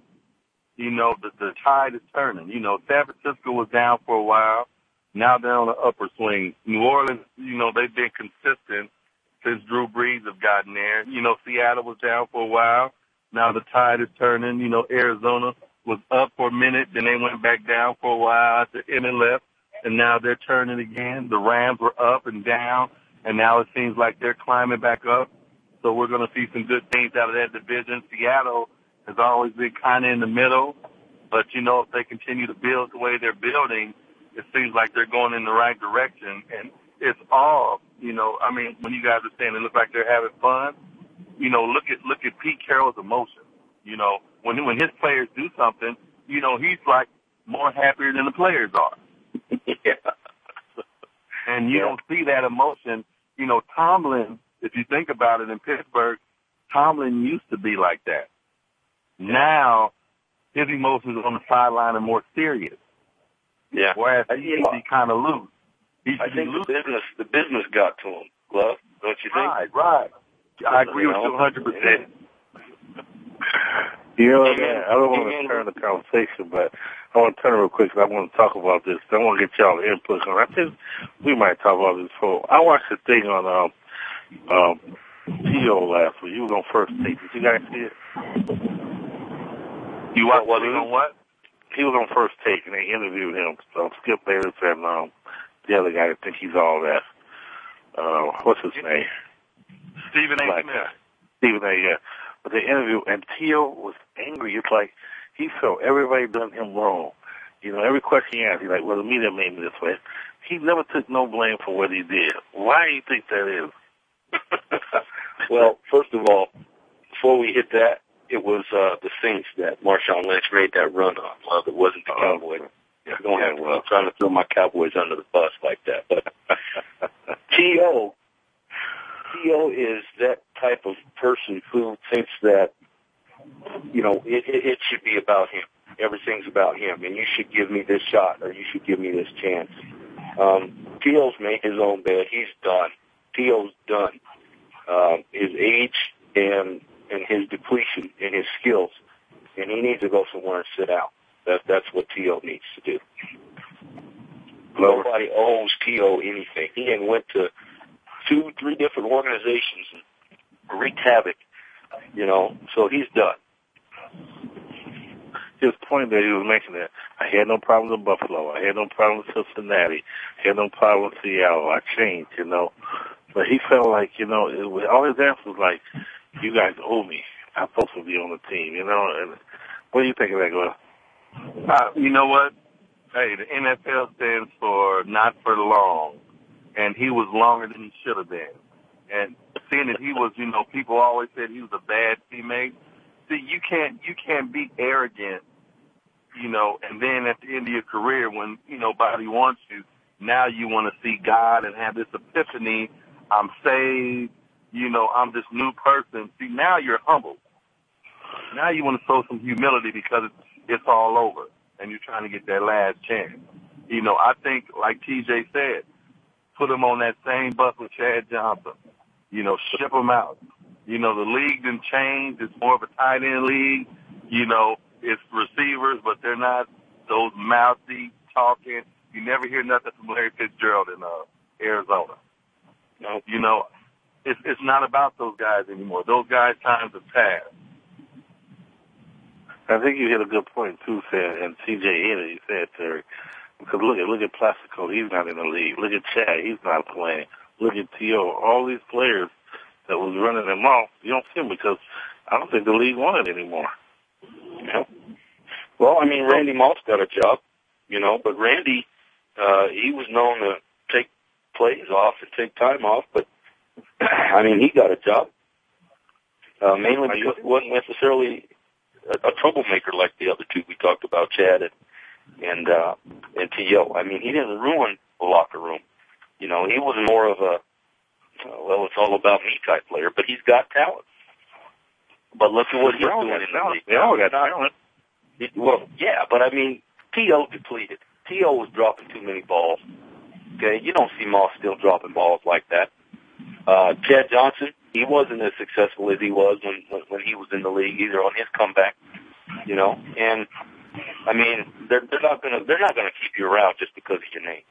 you know, the, the tide is turning. You know, San Francisco was down for a while. Now they're on the upper swing. New Orleans, you know, they've been consistent since Drew Brees have gotten there. You know, Seattle was down for a while. Now the tide is turning. You know, Arizona was up for a minute, then they went back down for a while after Emmett left, and now they're turning again. The Rams were up and down, and now it seems like they're climbing back up. So we're going to see some good things out of that division. Seattle has always been kind of in the middle, but you know, if they continue to build the way they're building, it seems like they're going in the right direction. And it's all, you know, I mean, when you guys are saying it looks like they're having fun, you know, look at look at Pete Carroll's emotion. You know, when when his players do something, you know, he's like more happier than the players are. <laughs> yeah. And you Yeah. don't see that emotion. You know, Tomlin, if you think about it in Pittsburgh, Tomlin used to be like that. Now, his emotions on the sideline are more serious. Yeah. Whereas I- he used to be kind of loose. He used I to be think the business, the business got to him, Glove. Don't you think? Right, right. I agree You with know? you 100%. You know, Amen. man, I don't want to turn the conversation, but I want to turn it real quick 'cause I want to talk about this. I want to get y'all input on. it. I think we might talk about this before. I watched the thing on um um T.O. last week. He was on first take. Did you guys see it? You What watch was it it? on what? He was on first take, and they interviewed him. Um, Skip Bayless and um the other guy. I think he's all that. Uh, what's his name? Stephen A. Black Smith. Stephen A. Yeah. But the interview, and T.O. was angry. It's like he felt everybody done him wrong. You know, every question he asked, he's like, "Well, the media made me this way." He never took no blame for what he did. Why do you think that is? <laughs> Well, first of all, before we hit that, it was uh, the Saints that Marshawn Lynch made that run on. Well, it wasn't the Oh. Cowboys. I don't have to, I'm trying to throw my Cowboys under the bus like that. But <laughs> T.O. T.O. is that type of person who thinks that, you know, it, it, it should be about him. Everything's about him, and you should give me this shot, or you should give me this chance. Um, T.O.'s made his own bed. He's done. T.O.'s done. Um, his age and and his depletion in his skills, and he needs to go somewhere and sit out. That that's what T.O. needs to do. Nobody owes T.O. anything. He went to two, three different organizations and wreaked havoc. You know, so he's done. His point that he was making that I had no problem with Buffalo. I had no problem with Cincinnati. I had no problem with Seattle. I changed, you know. But he felt like, you know, it was, all his answers was like, you guys owe me. I'm supposed to be on the team, you know. And what do you think of that, Glenn? Uh, you know what? Hey, the NFL stands for not for long, and he was longer than he should have been. And seeing that he was, you know, people always said he was a bad teammate. See, you can't you can't be arrogant, you know, and then at the end of your career, when you know nobody wants you, now you want to see God and have this epiphany. I'm saved. You know, I'm this new person. See, now you're humble. Now you want to show some humility because it's, it's all over and you're trying to get that last chance. You know, I think, like TJ said, put him on that same bus with Chad Johnson. You know, ship him out. You know, the league didn't change. It's more of a tight end league. You know, it's receivers, but they're not those mouthy talking. You never hear nothing from Larry Fitzgerald in uh, Arizona. You know, it's it's not about those guys anymore. Those guys' times have passed. I think you hit a good point too, said and CJ hit it. He said Terry, because look at look at Plaxico, he's not in the league. Look at Chad, he's not playing. Look at T.O., all these players that was running them off. You don't see them because I don't think the league wanted anymore. Yeah. Well, I mean, Randy Moss got a job, you know, but Randy, uh, he was known to take plays off and take time off, but <clears throat> I mean, he got a job. Uh, mainly because it wasn't necessarily a, a troublemaker like the other two we talked about, Chad and and uh, and To. I mean, he didn't ruin the locker room. You know, he was more of a uh, well, it's all about me type player, but he's got talent. But look at what he's doing in the league. They all got talent. Well, yeah, but I mean, T.O. depleted. T.O. was dropping too many balls. Okay, you don't see Moss still dropping balls like that. Uh, Chad Johnson, he wasn't as successful as he was when, when when he was in the league either on his comeback, you know. And I mean, they're they're not gonna they're not gonna keep you around just because of your name.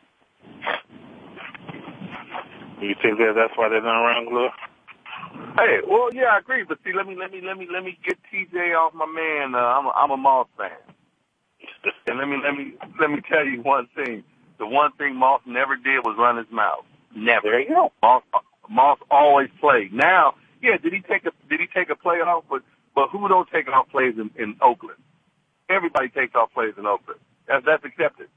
You think that that's why they're not around, Glue? Hey, well, yeah, I agree. But see, let me let me let me let me get TJ off my man. Uh, I'm a, I'm a Moss fan, <laughs> and let me let me let me tell you one thing. The one thing Moss never did was run his mouth. Never. There you go. Moss Moss always played. Now, yeah, did he take a did he take a play off? But but who don't take off plays in, in Oakland? Everybody takes off plays in Oakland. That's that's accepted.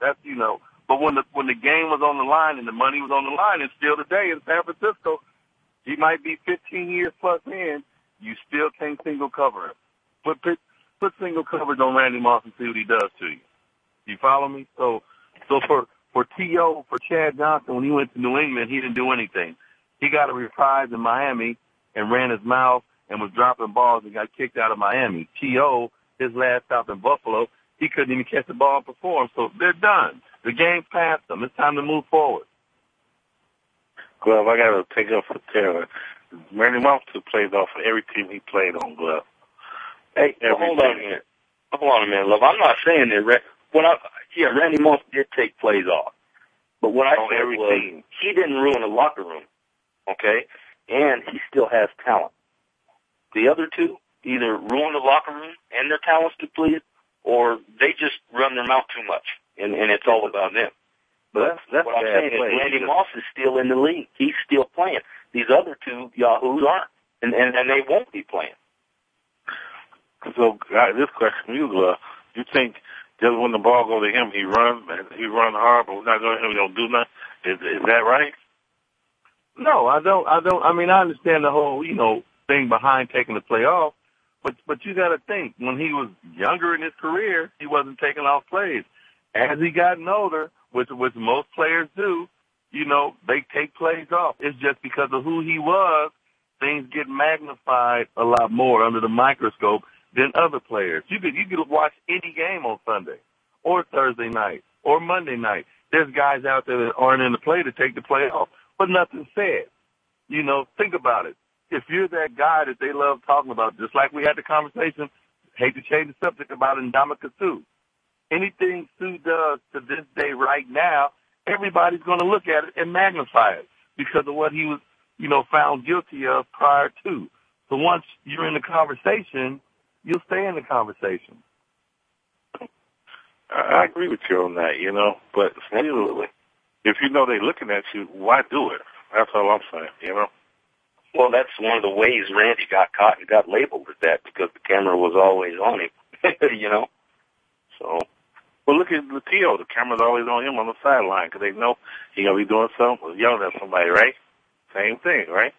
That's you know. But when the when the game was on the line and the money was on the line, and still today in San Francisco, he might be 15 years plus in. You still can't single cover him. Put put, put single coverage on Randy Moss and see what he does to you. You follow me? So so for for T.O. for Chad Johnson when he went to New England, he didn't do anything. He got a reprise in Miami and ran his mouth and was dropping balls and got kicked out of Miami. T.O. his last stop in Buffalo, he couldn't even catch the ball and perform. So they're done. The game's past them. It's time to move forward. Glove, I got to take up for Taylor. Randy Moss took plays off of every team he played on, Glove. Hey, well, hold on a minute. Hold on a minute, love. I'm not saying that. When I, yeah, Randy Moss did take plays off, but what I on said was team. he didn't ruin the locker room, okay? And he still has talent. The other two either ruin the locker room and their talent's depleted, or they just run their mouth too much, and and it's all about them. But That's- that's what I'm saying is. Randy Moss is still in the league. He's still playing. These other two yahoos aren't, and and, and they won't be playing. So uh, this question for you, Glove, you think just when the ball go to him, he run, and he run hard, but we're not going to him, he don't do nothing? Is, is that right? No, I don't. I don't. I mean, I understand the whole, you know, thing behind taking the play off, but but you got to think when he was younger in his career, he wasn't taking off plays. As he gotten older, which which most players do, you know, they take plays off. It's just because of who he was, things get magnified a lot more under the microscope than other players. You could you could watch any game on Sunday, or Thursday night, or Monday night. There's guys out there that aren't in the play to take the play off, but nothing said. You know, think about it. If you're that guy that they love talking about, just like we had the conversation, hate to change the subject about Ndamukong Suh. Anything Suh does to this day right now, everybody's going to look at it and magnify it because of what he was, you know, found guilty of prior to. So once you're in the conversation, you'll stay in the conversation. I, I agree with you on that, you know, but still, if you know they're looking at you, why do it? That's all I'm saying. You know. Well, that's one of the ways Randy got caught and got labeled as that because the camera was always on him. <laughs> you know. So. Well, look at Latio. The camera's always on him on the sideline because they know he gonna be doing something, yelling at somebody, right? Same thing, right?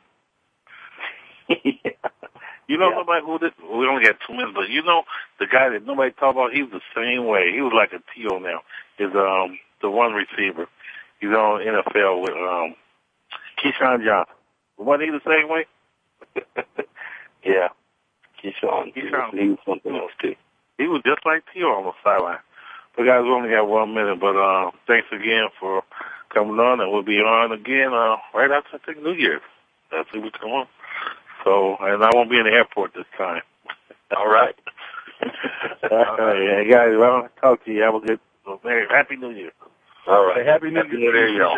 yeah. <laughs> You know Yeah. somebody who did, we only got two minutes, but you know the guy that nobody talked about, he was the same way. He was like a T.O. now. Is um the one receiver. He's on NFL with um Keyshawn Johnson. Wasn't he the same way? <laughs> yeah. Keyshawn. Keyshawn. He was something else too. He was just like T.O. on the sideline. But guys, we only got one minute, but uh thanks again for coming on and we'll be on again uh right after I think New Year's. That's when we come on. So and I won't be in the airport this time. <laughs> All right. <laughs> All right, yeah, guys, well, I'll talk to you. Have a good, Merry, Happy New Year. All right. Happy New Happy New Year, y'all.